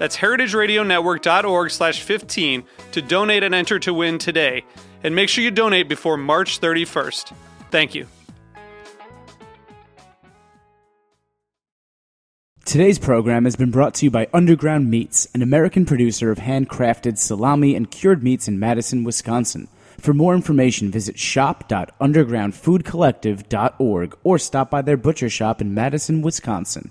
That's heritageradionetwork.org slash 15 to donate and enter to win today. And make sure you donate before March 31st. Thank you. Today's program has been brought to you by Underground Meats, an American producer of handcrafted salami and cured meats in Madison, Wisconsin. For more information, visit shop.undergroundfoodcollective.org or stop by their butcher shop in Madison, Wisconsin.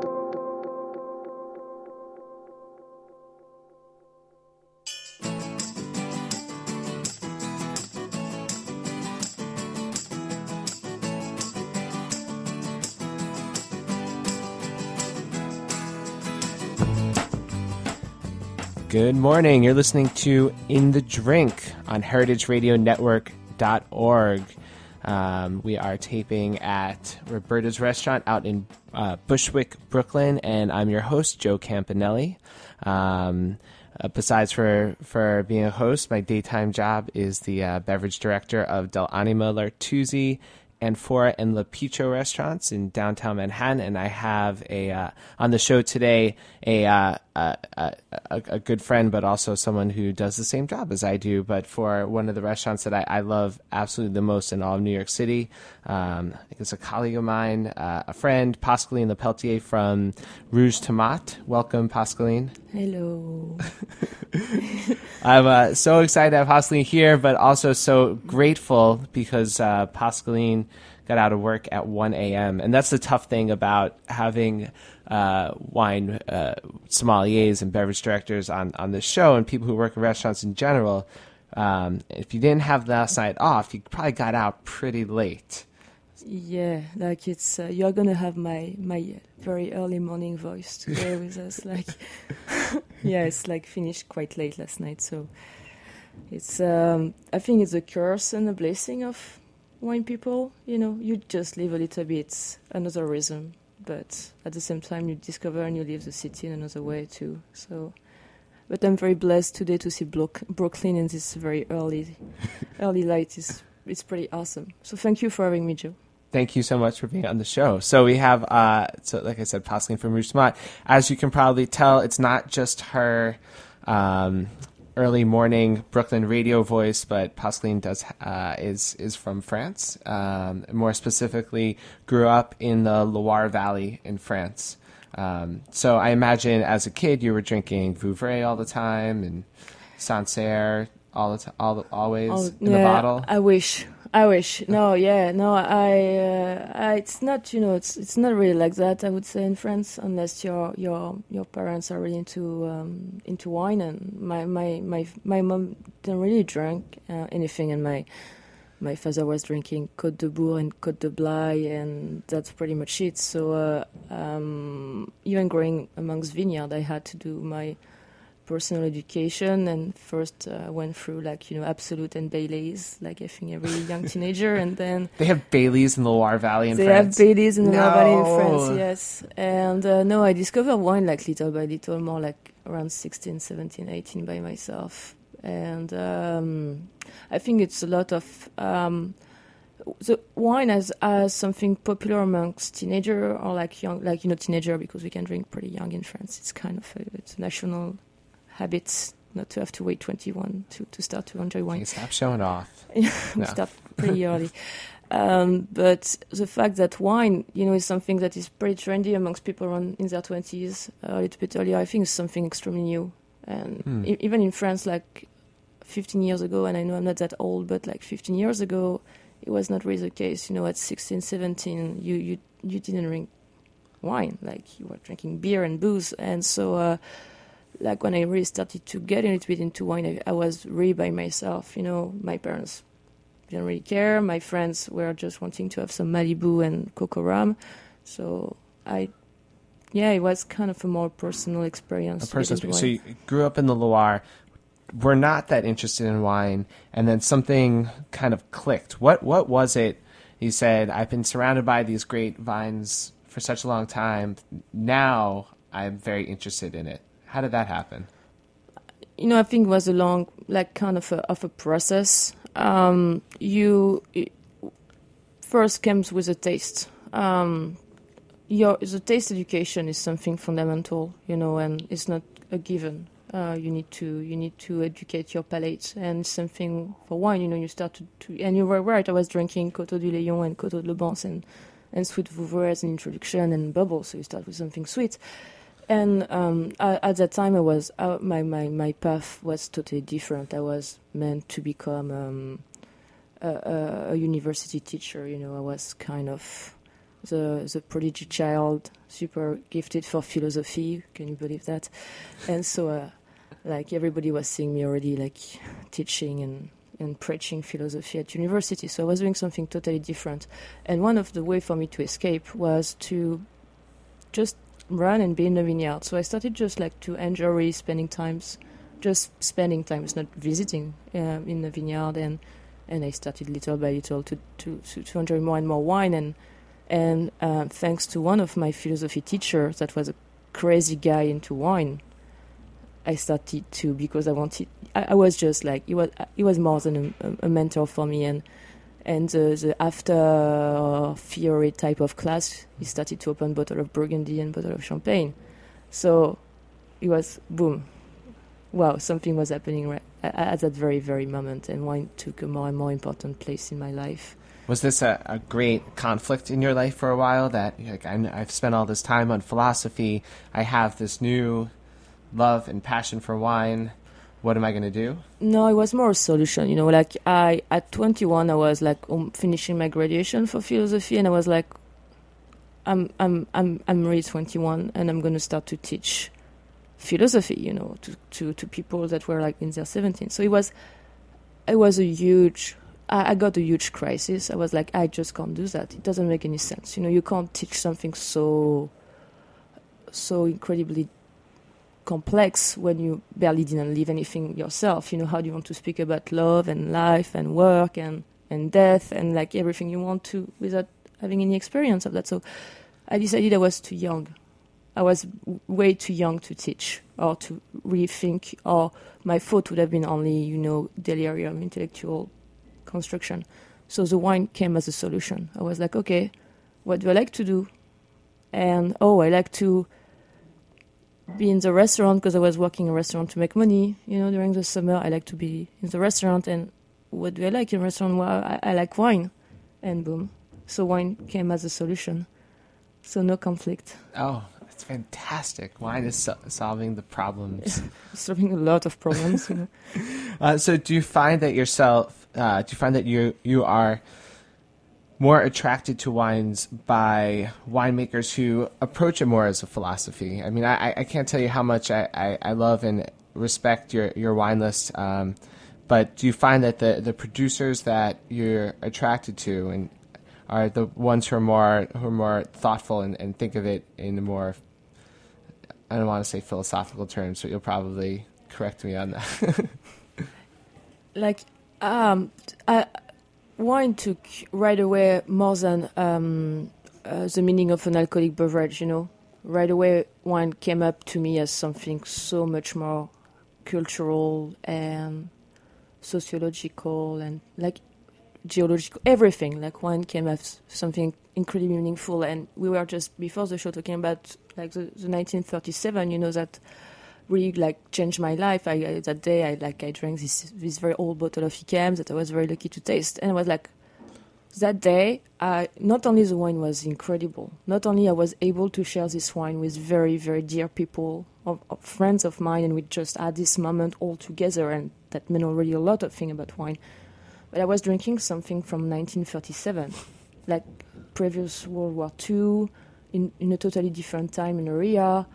Good morning. You're listening to In the Drink on heritageradionetwork.org. Um, we are taping at Roberta's Restaurant out in uh, Bushwick, Brooklyn, and I'm your host, Joe Campanale. Um, uh, besides for, for being a host, my daytime job is the uh, beverage director of dell'anima L'Artusi Anfora and L'Apicio restaurants in downtown Manhattan, and I have a uh, on the show today a, uh, a, a, a good friend, but also someone who does the same job as I do, but for one of the restaurants that I, I love absolutely the most in all of New York City. Um, I think it's a colleague of mine, uh, a friend, Pascaline Lepeltier from Rouge Tomate. Welcome, Pascaline. Hello. I'm uh, so excited to have Pascaline here, but also so grateful because uh, Pascaline got out of work at 1 a.m. And that's the tough thing about having uh, wine uh, sommeliers and beverage directors on, on this show and people who work in restaurants in general. Um, if you didn't have last night off, you probably got out pretty late. Yeah, like it's uh, you're gonna have my my very early morning voice today with us. Like, yeah, it's like finished quite late last night, so it's um, I think it's a curse and a blessing of wine people. You know, you just live a little bit another rhythm, but at the same time you discover and you live the city in another way too. So. But I'm very blessed today to see Brooklyn in this very early, early light. is it's pretty awesome. So thank you for having me, Joe thank you so much for being on the show. So we have, uh, so like I said, Pascaline from Rouge. As you can probably tell, it's not just her um, early morning Brooklyn radio voice, but Pascaline does uh, is is from France. Um, more specifically, grew up in the Loire Valley in France. Um, so I imagine as a kid you were drinking Vouvray all the time and Sancerre all the time, all always oh, in yeah, the bottle. I wish. I wish. No, yeah, no. I, uh, I, it's not. You know, it's it's not really like that. I would say in France, unless your your your parents are really into um, into wine. And my my my my mom didn't really drink uh, anything, and my my father was drinking Côte de Bourg and Côte de Blaye, and that's pretty much it. So uh, um, even growing amongst vineyard, I had to do my personal education and first uh, went through like you know Absolut and Baileys like I think every young teenager and then they have Baileys in the Loire Valley in they France. They have Baileys in the no. Loire Valley in France yes and uh, no I discovered wine like little by little more like around 16 17 18 by myself and um, I think it's a lot of um, the wine as as something popular amongst teenager or like young like you know teenager because we can drink pretty young in France it's kind of a, it's a national habits not to have to wait 21 to, to start to enjoy wine. stop showing off. we no. start pretty early. Um, but the fact that wine, you know, is something that is pretty trendy amongst people around in their twenties, uh, a little bit earlier, I think is something extremely new. And Hmm. e- even in France, like 15 years ago, and I know I'm not that old, but like 15 years ago, it was not really the case. You know, at 16, 17, you you you didn't drink wine, like you were drinking beer and booze, and so. Uh, like when I really started to get a little bit into wine, I, I was really by myself. You know, my parents didn't really care. My friends were just wanting to have some Malibu and Coco Rum. So I, yeah, it was kind of a more personal experience. A personal. So you grew up in the Loire, were not that interested in wine, and then something kind of clicked. What what was it? You said, "I've been surrounded by these great vines for such a long time. Now I'm very interested in it." How did that happen? you know, I think it was a long, like, kind of a of a process. Um, you first comes with a taste. Um, your the taste education is something fundamental, you know, and it's not a given. Uh, you need to you need to educate your palate, and something for wine. You know, you start to, to and you were right. I was drinking Coteaux du Layon and Coteaux de l'Aubance and and sweet Vouvray as an introduction and bubble. So you start with something sweet. And um, at, at that time, I was uh, my, my my path was totally different. I was meant to become um, a, a, university teacher. You know, I was kind of the the prodigy child, super gifted for philosophy. Can you believe that? And so, uh, like everybody was seeing me already, like teaching and and preaching philosophy at university. So I was doing something totally different. And one of the way for me to escape was to just run and be in the vineyard. So I started just like to enjoy spending times, just spending times, not visiting um, in the vineyard. And and I started little by little to to to, enjoy more and more wine. And and uh, thanks to one of my philosophy teachers, that was a crazy guy into wine. I started to because I wanted. I, I was just like it was. It was more than a, a mentor for me, and and the, the after uh, theory type of class, he started to open bottle of Burgundy and bottle of champagne. So it was boom, wow, something was happening right at, at that very very moment, and wine took a more and more important place in my life. Was this a, a great conflict in your life for a while? That like I've spent all this time on philosophy. I have this new love and passion for wine. What am I going to do? No, it was more a solution. You know, like I at 21, I was like um, finishing my graduation for philosophy, and I was like, I'm I'm I'm I'm really 21, and I'm going to start to teach philosophy. You know, to to to people that were like in their 17. So it was it was a huge. I, I got a huge crisis. I was like, I just can't do that. It doesn't make any sense. You know, you can't teach something so so incredibly complex when you barely didn't live anything yourself. You know, how do you want to speak about love and life and work and, and death and like everything you want to without having any experience of that? So I decided I was too young. I was way too young to teach or to rethink, or my thought would have been only, you know, delirium, intellectual construction. So the wine came as a solution. I was like, okay, what do I like to do? And oh, I like to be in the restaurant because I was working in a restaurant to make money. You know, during the summer, I like to be in the restaurant. And what do I like in a restaurant? Well, I, I like wine. And boom. So wine came as a solution. So no conflict. Oh, that's fantastic! Wine is so- solving the problems. Solving a lot of problems. you know. Uh, so, do you find that yourself? Uh, do you find that you you are more attracted to wines by winemakers who approach it more as a philosophy? I mean, I, I can't tell you how much I, I, I love and respect your your wine list. Um, but do you find that the, the producers that you're attracted to and are the ones who are more who are more thoughtful and, and think of it in a more I don't want to say philosophical terms, but you'll probably correct me on that. like um, I, wine took right away more than um, uh, the meaning of an alcoholic beverage. You know, right away wine came up to me as something so much more cultural and sociological and like geological everything. Like wine came as something incredibly meaningful, and we were just before the show talking about like the, the 1937. You know that really like changed my life. I, I that day I like I drank this this very old bottle of Yquem that I was very lucky to taste, and I was like, that day, I, not only the wine was incredible, not only I was able to share this wine with very, very dear people, of, of friends of mine, and we just had this moment all together, and that meant already a lot of things about wine. But I was drinking something from 1937, like previous World War II, in, in a totally different time and area,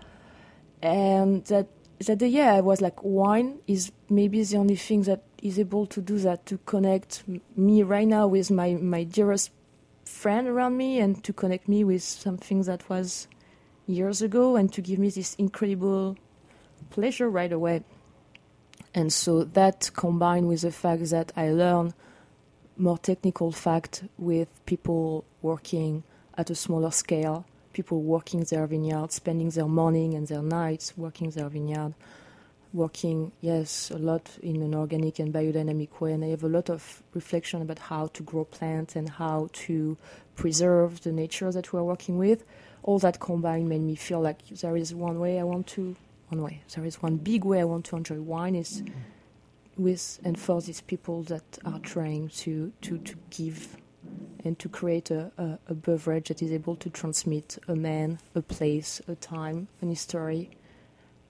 and that that the yeah, I was like wine is maybe the only thing that is able to do that to connect me right now with my my dearest friend around me and to connect me with something that was years ago and to give me this incredible pleasure right away. And so that combined with the fact that I learn more technical fact with people working at a smaller scale, people working their vineyard, spending their morning and their nights working their vineyard, working, yes, a lot in an organic and biodynamic way. And I have a lot of reflection about how to grow plants and how to preserve the nature that we're working with. All that combined made me feel like there is one way I want to, one way, there is one big way I want to enjoy wine is mm. with and for these people that are trying to, to, to give and to create a, a, a beverage that is able to transmit a man, a place, a time, an history,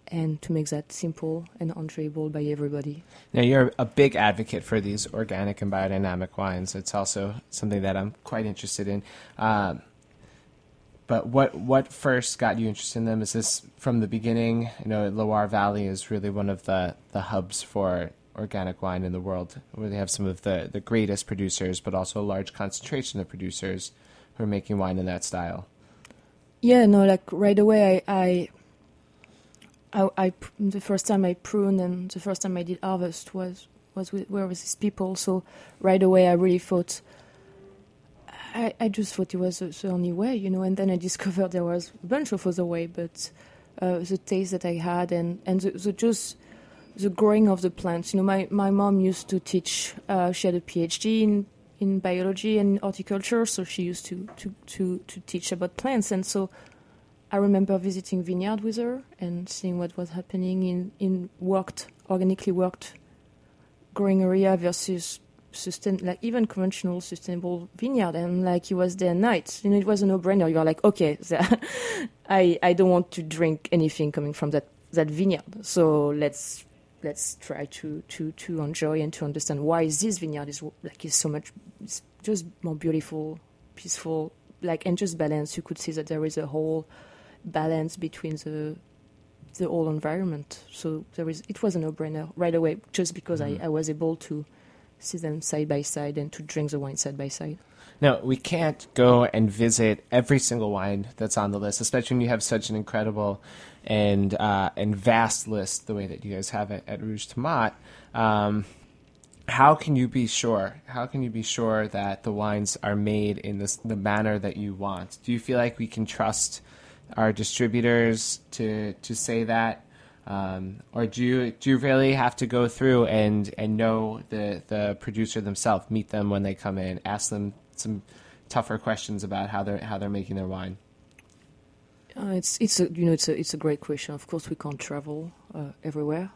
and to make that simple and enjoyable by everybody. Now, you're a big advocate for these organic and biodynamic wines. It's also something that I'm quite interested in. Um, but what what first got you interested in them? Is this from the beginning? You know, Loire Valley is really one of the, the hubs for organic wine in the world, where they have some of the, the greatest producers, but also a large concentration of producers who are making wine in that style. Yeah, no, like right away, I, I, I, I the first time I pruned and the first time I did harvest was was with, where was these people. So right away, I really thought. I, I just thought it was the, only way, you know, and then I discovered there was a bunch of other way, but uh, the taste that I had and and the, the just the growing of the plants. You know, my, my mom used to teach. Uh, she had a PhD in in biology and horticulture, so she used to, to, to, to teach about plants. And so I remember visiting vineyard with her and seeing what was happening in, in worked, organically worked growing area versus sustain, like even conventional sustainable vineyard. And like it was and night. You know, it was a no-brainer. You are like, okay, I, I don't want to drink anything coming from that, that vineyard. So let's let's try to, to, to enjoy and to understand why this vineyard is like is so much it's just more beautiful, peaceful, like and just balance. You could see that there is a whole balance between the the whole environment. So there is it was a no brainer right away just because mm-hmm. I, I was able to see them side by side and to drink the wine side by side. Now, we can't go and visit every single wine that's on the list, especially when you have such an incredible and uh, and vast list the way that you guys have it at Rouge Tomate. Um, how can you be sure? How can you be sure that the wines are made in this, the manner that you want? Do you feel like we can trust our distributors to to say that, um, or do you do you really have to go through and and know the the producer themselves, meet them when they come in, ask them some tougher questions about how they're how they're making their wine? Uh, it's it's a you know it's a it's a great question. Of course, we can't travel uh, everywhere.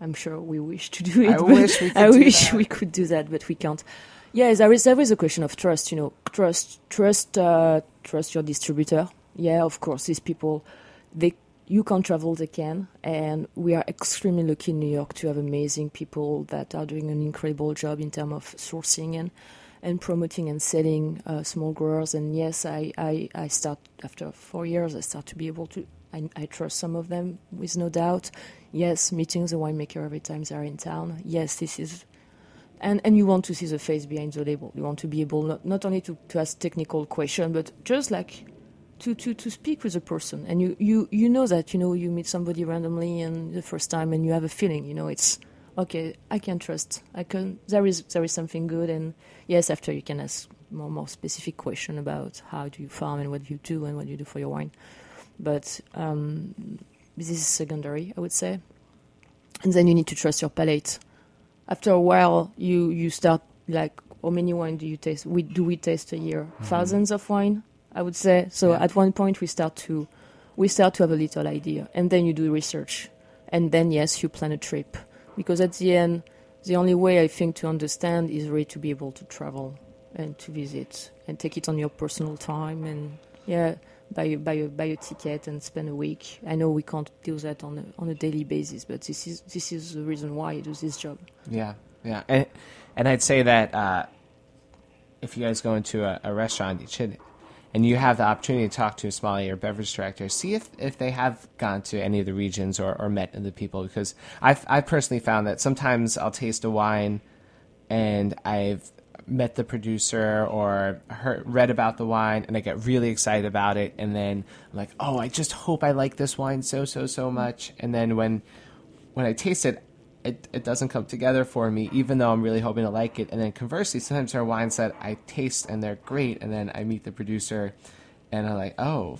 I'm sure we wish to do it. I wish we could. I wish that. we could do that, but we can't. Yeah, there is always a question of trust. You know, trust trust uh, trust your distributor. Yeah, of course, these people they you can't travel, they can, and we are extremely lucky in New York to have amazing people that are doing an incredible job in terms of sourcing and and promoting and selling uh, small growers. And yes, I, I, I start after four years. I start to be able to. I, I trust some of them with no doubt. Yes, meeting the winemaker every time they're in town. Yes, this is. And, and you want to see the face behind the label. You want to be able not, not only to, to ask technical question, but just like to, to, to speak with a person. And you, you, you know that, you know, you meet somebody randomly and the first time and you have a feeling, you know, it's okay, I can trust. I can. There is there is something good, and yes, after you can ask more more specific question about how do you farm and what you do and what you do for your wine. But um, this is secondary, I would say. And then you need to trust your palate. After a while, you you start like how many wine do you taste? We do we taste a year? Mm-hmm. Thousands of wine, I would say. So yeah. at one point we start to we start to have a little idea, and then you do research, and then yes, you plan a trip because at the end, the only way I think to understand is really to be able to travel and to visit and take it on your personal time and yeah buy a, buy a, buy a ticket and spend a week. I know we can't do that on a, on a daily basis, but this is this is the reason why I do this job. Yeah, yeah, and and I'd say that uh, if you guys go into a, a, restaurant, you should, and you have the opportunity to talk to a sommelier or beverage director, see if, if they have gone to any of the regions or, or met the people. Because I've I personally found that sometimes I'll taste a wine, and I've met the producer or heard, read about the wine and I get really excited about it and then I'm like, "Oh, I just hope I like this wine so so so much." And then when when I taste it, it, it doesn't come together for me, even though I'm really hoping to like it. And then conversely, sometimes there are wines that I taste and they're great, and then I meet the producer, and I'm like, oh,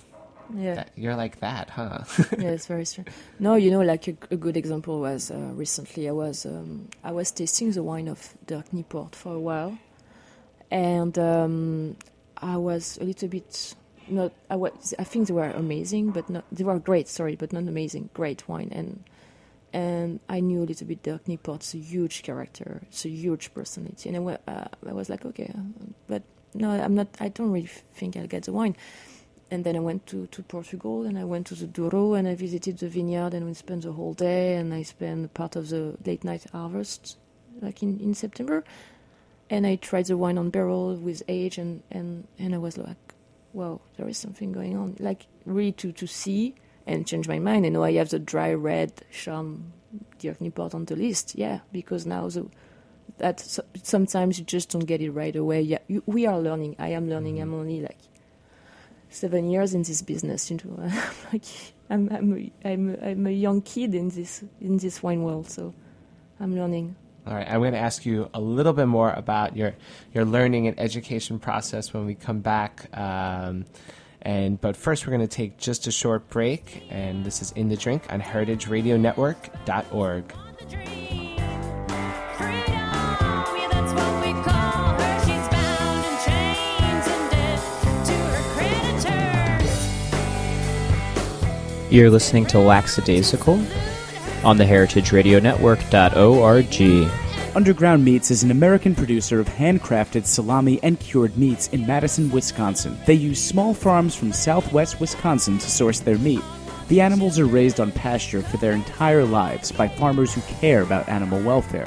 yeah, that, you're like that, huh? yeah, it's very strange. No, you know, like a, a good example was uh, recently I was um, I was tasting the wine of Dirk Niepoort for a while, and um, I was a little bit not. I was. I think they were amazing, but not. They were great. Sorry, but not amazing. Great wine and and I knew a little bit Dirk Niepoort's a huge character, it's a huge personality, and I, uh, I was like, okay, but no, I'm not. I don't really think I'll get the wine. And then I went to, to Portugal, and I went to the Douro, and I visited the vineyard, and we spent the whole day, and I spent part of the late night harvest, like in, in September, and I tried the wine on barrel with age, and, and, and I was like, wow, there is something going on, like really to to see and change my mind. And now I have the dry red Charme Dirk Niepoort on the list. Yeah, because now the that so, sometimes you just don't get it right away. Yeah, you, we are learning. I am learning. I'm only like seven years in this business. You know, like I'm I'm a, I'm a, I'm a young kid in this in this wine world. So I'm learning. All right, I'm going to ask you a little bit more about your your learning and education process when we come back. Um, and but first, we're going to take just a short break, and this is in the drink on HeritageRadioNetwork.org. You're listening to Lackadaisical on the HeritageRadioNetwork.org. Underground Meats is an American producer of handcrafted salami and cured meats in Madison, Wisconsin. They use small farms from southwest Wisconsin to source their meat. The animals are raised on pasture for their entire lives by farmers who care about animal welfare.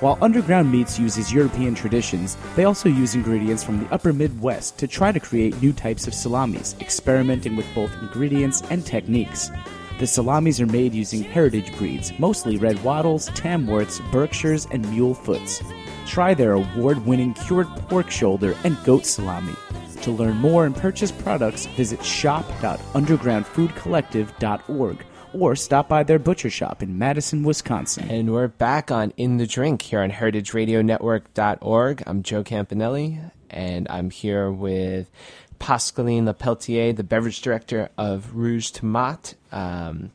While Underground Meats uses European traditions, they also use ingredients from the upper Midwest to try to create new types of salamis, experimenting with both ingredients and techniques. The salamis are made using heritage breeds, mostly red wattles, tamworths, berkshires, and mule foots. Try their award winning cured pork shoulder and goat salami. To learn more and purchase products, visit shop.undergroundfoodcollective.org or stop by their butcher shop in Madison, Wisconsin. And we're back on In the Drink here on heritageradionetwork.org. I'm Joe Campanale, and I'm here with Pascaline Lepeltier, the beverage director of Rouge Tomate. Um,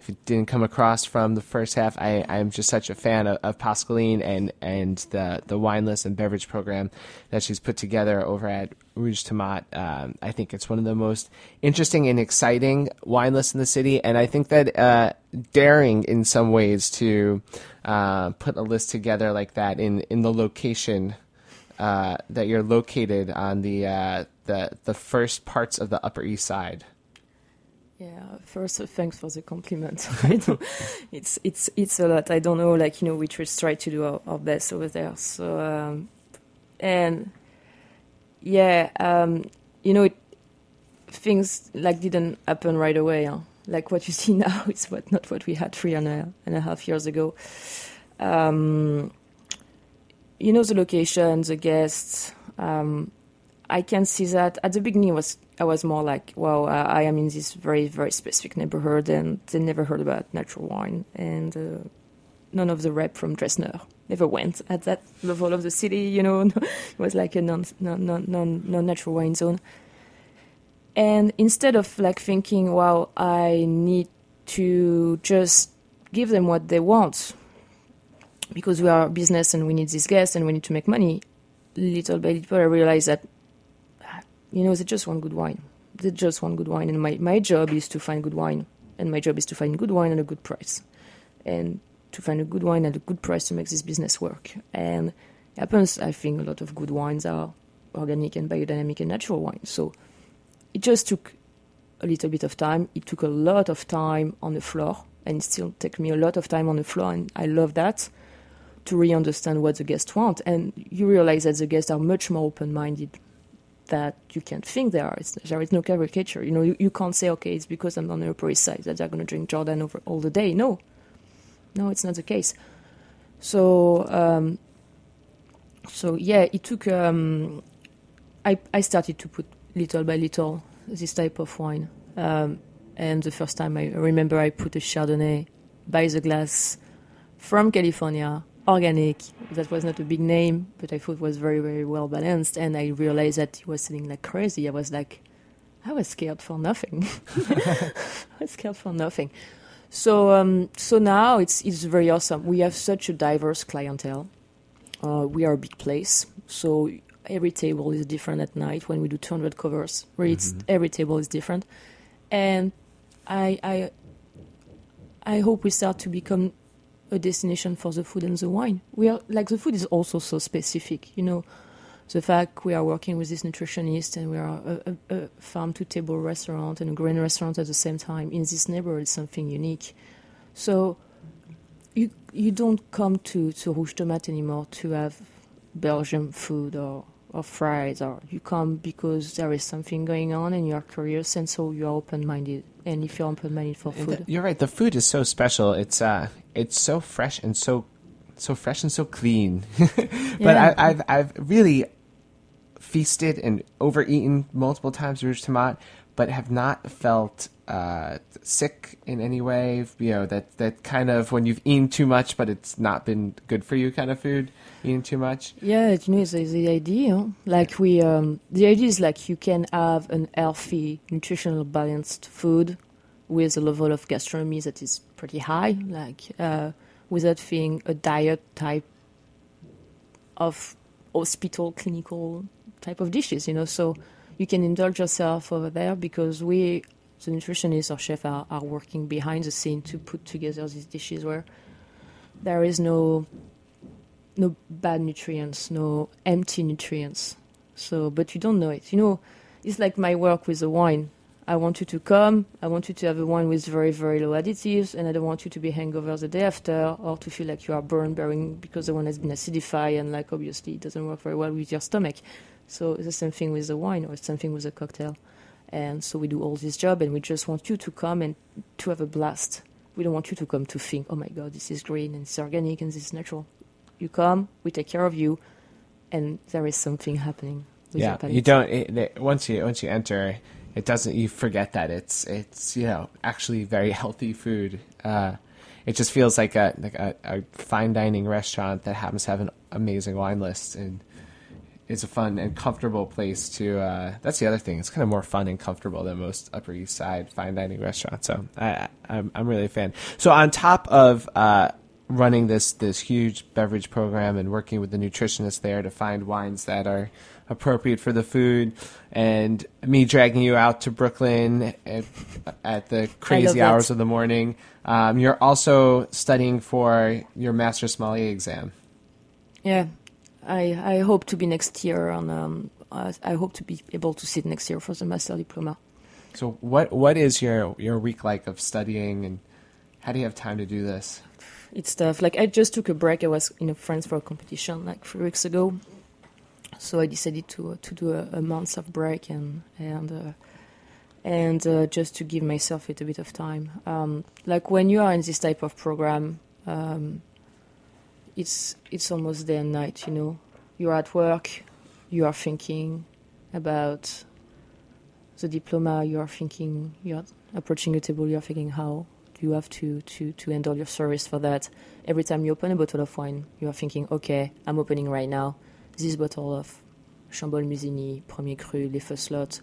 if you didn't come across from the first half, I, I'm just such a fan of, of Pascaline and, and the, the wine list and beverage program that she's put together over at Rouge Tomate. Um, I think it's one of the most interesting and exciting wine lists in the city, and I think that uh, daring in some ways to uh, put a list together like that in, in the location uh, that you're located on the uh, the the first parts of the Upper East Side. Yeah, first uh, thanks for the compliment. it's it's it's a lot. I don't know, like you know, we just try to do our, our best over there. So um, and yeah, um, you know, it, things like didn't happen right away. Huh? Like what you see now is what not what we had three and a, and a half years ago. Um, you know the location, the guests. Um, I can see that at the beginning. Was I was more like, well, uh, I am in this very very specific neighborhood, and they never heard about natural wine, and uh, none of the rep from Dressner never went at that level of the city. You know, it was like a non non non non, natural wine zone. And instead of like thinking, well, I need to just give them what they want because we are a business and we need these guests and we need to make money, little by little I realized that, you know, they just want good wine. They just want good wine. And my, my job is to find good wine. And my job is to find good wine at a good price. And to find a good wine at a good price to make this business work. And it happens, I think, a lot of good wines are organic and biodynamic and natural wine. So it just took a little bit of time. It took a lot of time on the floor, and it still takes me a lot of time on the floor, and I love that to really understand what the guests want. And you realize that the guests are much more open minded that you can think they are. It's, there is no caricature. You know, you, you can't say, okay, it's because I'm on the Upper East Side that they're going to drink Jordan over all the day. No, no, it's not the case. So, um, so yeah, it took. Um, I I started to put little by little this type of wine, um, and the first time I remember I put a Chardonnay by the glass from California organic. That was not a big name, but I thought it was very, very well balanced. And I realized that he was selling like crazy. I was like, I was scared for nothing. I was scared for nothing. So, um, so now it's it's very awesome. We have such a diverse clientele. Uh, we are a big place, so every table is different at night. When we do 200 covers, really, mm-hmm. every table is different. And I, I, I hope we start to become a destination for the food and the wine. We are like the food is also so specific, you know. The fact we are working with this nutritionist and we are a, a, a farm to table restaurant and a grain restaurant at the same time in this neighborhood is something unique. So you you don't come to, to Rouge Tomate anymore to have Belgian food or, or fries or you come because there is something going on and you are curious and so you are open minded and if you're minded for food. you're right. The food is so special. It's uh, it's so fresh and so so fresh and so clean. but yeah. I, have I've really feasted and overeaten multiple times Rouge Tomate, but have not felt uh, sick in any way. You know that that kind of when you've eaten too much, but it's not been good for you, kind of food. Eating too much. Yeah, you know, it's the idea. Like we, um, the idea is like you can have an healthy, nutritional, balanced food with a level of gastronomy that is pretty high, like uh, without being a diet type of hospital clinical type of dishes. You know, so you can indulge yourself over there because we the nutritionists or chef are, are working behind the scene to put together these dishes where there is no no bad nutrients, no empty nutrients. So, but you don't know it. You know, it's like my work with the wine. I want you to come. I want you to have a wine with very, very low additives, and I don't want you to be hangover the day after or to feel like you are burn bearing because the wine has been acidified and, like, obviously it doesn't work very well with your stomach. So it's the same thing with the wine or the same thing with the cocktail. And so we do all this job, and we just want you to come and to have a blast. We don't want you to come to think, oh my God, this is green and it's organic and this is natural. You come, we take care of you, and there is something happening. yeah, you don't. It, it, once you once you enter, it doesn't. You forget that it's it's you know actually very healthy food. Uh, it just feels like a like a, a, fine dining restaurant that happens to have an amazing wine list and it's a fun and comfortable place to. Uh, that's the other thing. It's kind of more fun and comfortable than most Upper East Side fine dining restaurants. So I, I'm I'm really a fan. So on top of uh, running this this huge beverage program and working with the nutritionist there to find wines that are appropriate for the food, and me dragging you out to Brooklyn at, at the crazy hours of the morning. Um, you're also studying for your master sommelier exam. Yeah, I, I hope to be next year on. Um, I hope to be able to sit next year for the master diploma. So what what is your your week like of studying, and how do you have time to do this? It's tough. Like I just took a break. I was in France for a competition like three weeks ago, so I decided to uh, to do a, a month of break and and uh, and uh, just to give myself it a bit of time. Um, like when you are in this type of program, um, it's it's almost day and night. You know, you're at work, you are thinking about the diploma. You are thinking you're approaching a table. You're thinking how you have to to to handle your service for that. Every time you open a bottle of wine, you are thinking, okay, I'm opening right now this bottle of Chambolle Musigny Premier Cru Les Feusselottes.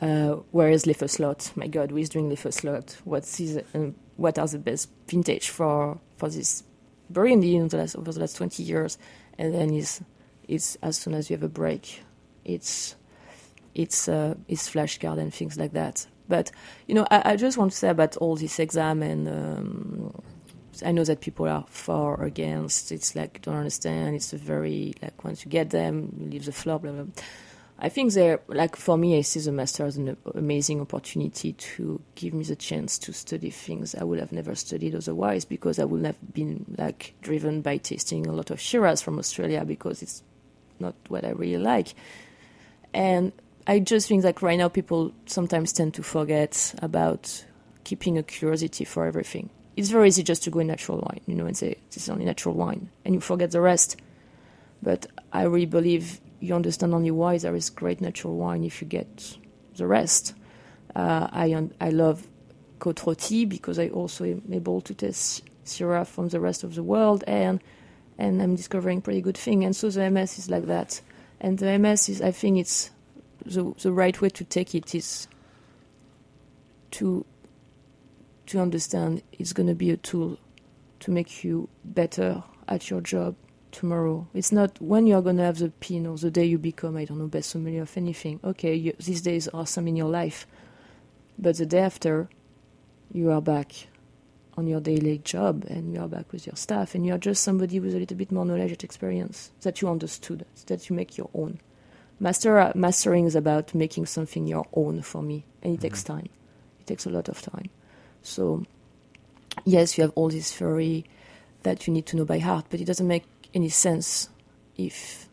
Uh, where is Les Feusselottes? My God, who is doing Les Feusselottes? What is uh, what are the best vintage for for this Burgundy in the last, over the last 20 years, and then it's, it's as soon as you have a break, it's it's uh, it's flashcard and things like that. But you know, I, I, just want to say about all this exam, and um, I know that people are for or against. It's like don't understand. It's a very like once you get them, you leave the floor. Blah blah. I think they're like for me, I see the master as an amazing opportunity to give me the chance to study things I would have never studied otherwise because I would have been like driven by tasting a lot of Shiraz from Australia because it's not what I really like. And I just think that right now people sometimes tend to forget about keeping a curiosity for everything. It's very easy just to go in natural wine, you know, and say this is only natural wine, and you forget the rest. But I really believe you understand only why there is great natural wine if you get the rest. Uh, I I love Côte Rôtie because I also am able to taste Syrah from the rest of the world, and and I'm discovering pretty good thing. And so the MS is like that, and the MS is I think it's the the right way to take it is to to understand it's going to be a tool to make you better at your job tomorrow. It's not when you're going to have the pin or the day you become, I don't know, best sommelier of anything. Okay, you, these days are some in your life. But the day after, you are back on your daily job and you are back with your staff and you are just somebody with a little bit more knowledge and experience that you understood, that you make your own. Master, mastering is about making something your own for me, and it mm-hmm. takes time. It takes a lot of time. So, yes, you have all this theory that you need to know by heart, but it doesn't make any sense if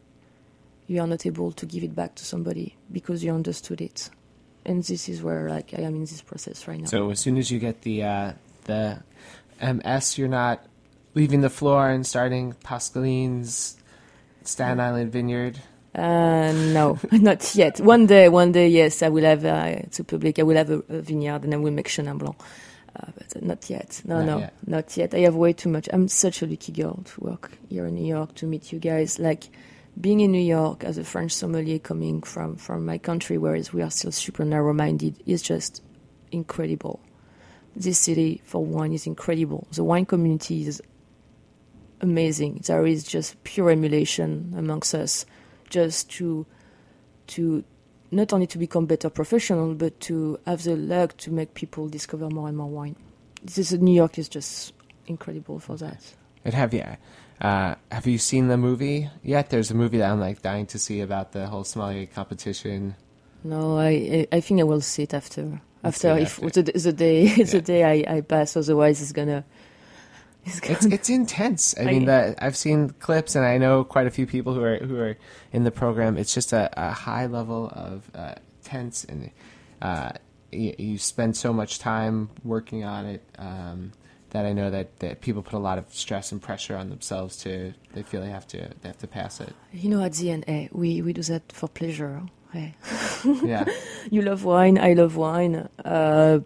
you are not able to give it back to somebody because you understood it. And this is where like I am in this process right now. So as soon as you get the uh, the MS, you're not leaving the floor and starting Pascaline's Staten Island Vineyard. Uh, no, not yet. One day, one day, yes, I will have uh, to public. I will have a, a vineyard and I will make Chenin Blanc. Uh, but not yet. No, not no, yet. not yet. I have way too much. I'm such a lucky girl to work here in New York to meet you guys. Like being in New York as a French sommelier coming from from my country, whereas we are still super narrow-minded, is just incredible. This city for wine is incredible. The wine community is amazing. There is just pure emulation amongst us, just to to not only to become better professional, but to have the luck to make people discover more and more wine. This is, New York is just incredible for that. And have you uh, have you seen the movie yet? There's a movie that I'm like dying to see about the whole sommelier competition. No, I I think I will see it after. After, if after. The, the day yeah. the day I, I pass, otherwise it's gonna it's it's intense. I, I mean, that I've seen clips, and I know quite a few people who are who are in the program. It's just a, a high level of uh, tense, and uh, you, you, spend so much time working on it um, that I know that, that people put a lot of stress and pressure on themselves to. They feel they have to they have to pass it. You know, at the end, eh, we we do that for pleasure. Eh? yeah, you love wine. I love wine. Uh,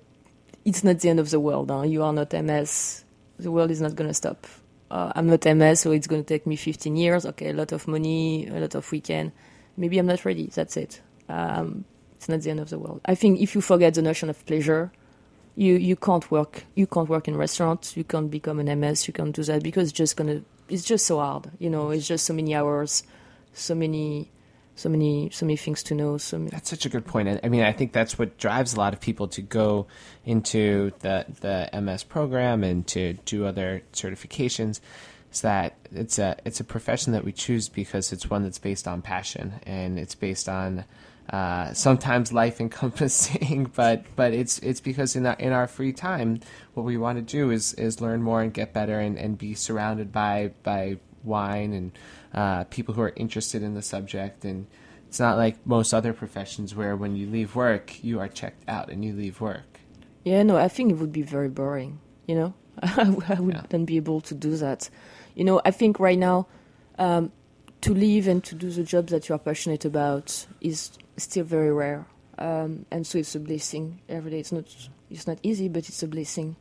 it's not the end of the world. Huh? You are not MS the world is not going to stop. Uh, I'm not MS, so it's going to take me 15 years. Okay, a lot of money, a lot of weekend. Maybe I'm not ready. That's it. Um, it's not the end of the world. I think if you forget the notion of pleasure, you you can't work. You can't work in restaurants. You can't become an MS. You can't do that because it's just gonna. It's just so hard. You know, it's just so many hours, so many so many so many things to know so many... that's such a good point i mean i think that's what drives a lot of people to go into the the ms program and to do other certifications is that it's a it's a profession that we choose because it's one that's based on passion and it's based on uh, sometimes life encompassing, but but it's it's because in our, in our free time, what we want to do is is learn more and get better and, and be surrounded by by wine and uh, people who are interested in the subject. And it's not like most other professions where when you leave work, you are checked out and you leave work. Yeah, no, I think it would be very boring. You know, I wouldn't yeah. be able to do that. You know, I think right now um, to live and to do the job that you are passionate about is still very rare. Um, and so it's a blessing every day. It's not it's not easy, but it's a blessing,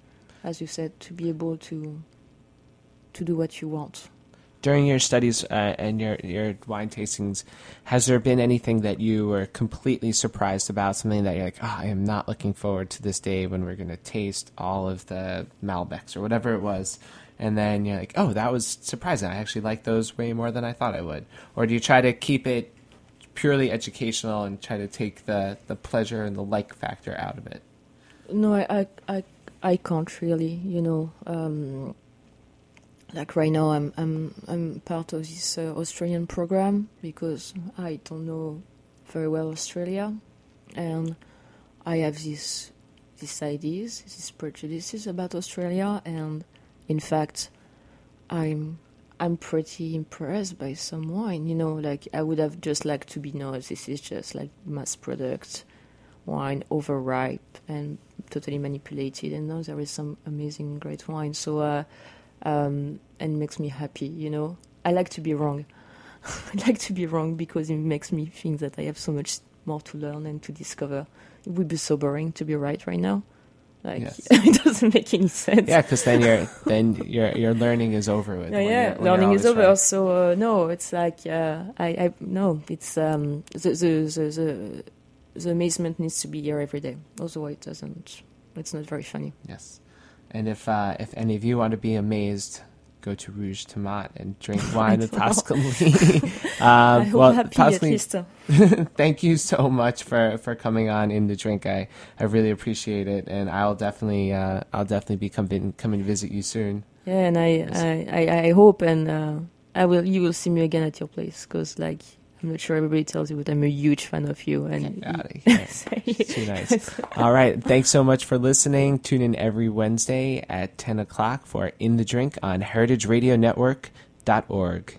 as you said, to be able to to do what you want during your studies uh, and your your wine tastings, has there been anything that you were completely surprised about? Something that you're like, oh, I am not looking forward to this day when we're going to taste all of the Malbecs or whatever it was, and then you're like, oh, that was surprising. I actually like those way more than I thought I would. Or do you try to keep it purely educational and try to take the the pleasure and the like factor out of it? No, I I I, I can't really. You know. Um, like right now I'm I'm I'm part of this uh, Australian program because I don't know very well Australia, and I have these these ideas, these prejudices about Australia, and in fact, I'm I'm pretty impressed by some wine. You know, like I would have just liked to be no, this is just like mass product wine, overripe and totally manipulated. And now there is some amazing, great wine. So, uh, um, and makes me happy. You know, I like to be wrong. I like to be wrong because it makes me think that I have so much more to learn and to discover. It would be so boring to be right right now. Like Yes. it doesn't make any sense. Yeah, because then your then your your learning is over with. Yeah, when yeah. when learning is over. right. So uh, no, it's like uh, I, I no, it's um the the, the the the amazement needs to be here every day. Otherwise, it doesn't. It's not very funny. Yes. And if uh, if any of you want to be amazed, go to Rouge Tomate and drink wine with. Pascaline. I hope well, Pascal at Lee, least. uh, thank you so much for, for coming on in the drink. I, I really appreciate it, and I'll definitely uh, I'll definitely be coming coming to visit you soon. Yeah, and I I, I, I hope and uh, I will. You will see me again at your place because like I'm not sure everybody tells you, but I'm a huge fan of you. And Get outta here. Too nice. All right. Thanks so much for listening. Tune in every Wednesday at 10 o'clock for In the Drink on heritageradionetwork.org.